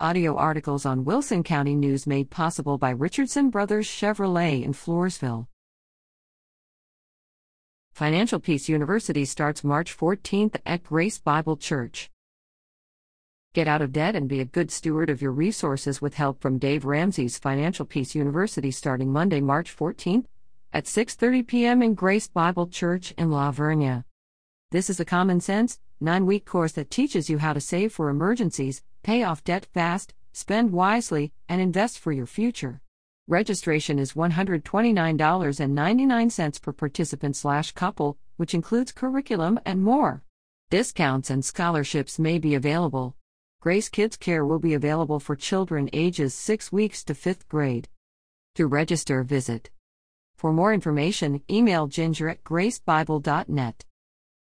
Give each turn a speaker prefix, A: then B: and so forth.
A: Audio articles on Wilson County News made possible by Richardson Brothers Chevrolet in Floresville. Financial Peace University starts March 14th at Grace Bible Church. Get out of debt and be a good steward of your resources with help from Dave Ramsey's Financial Peace University starting Monday, March 14th at 6:30 p.m. in Grace Bible Church in La Vernia. This is a common sense, 9-week course that teaches you how to save for emergencies, pay off debt fast, spend wisely, and invest for your future. Registration is $129.99 per participant slash couple, which includes curriculum and more. Discounts and scholarships may be available. Grace Kids Care will be available for children ages 6 weeks to 5th grade. To register, visit. For more information, email ginger at gracebible.net.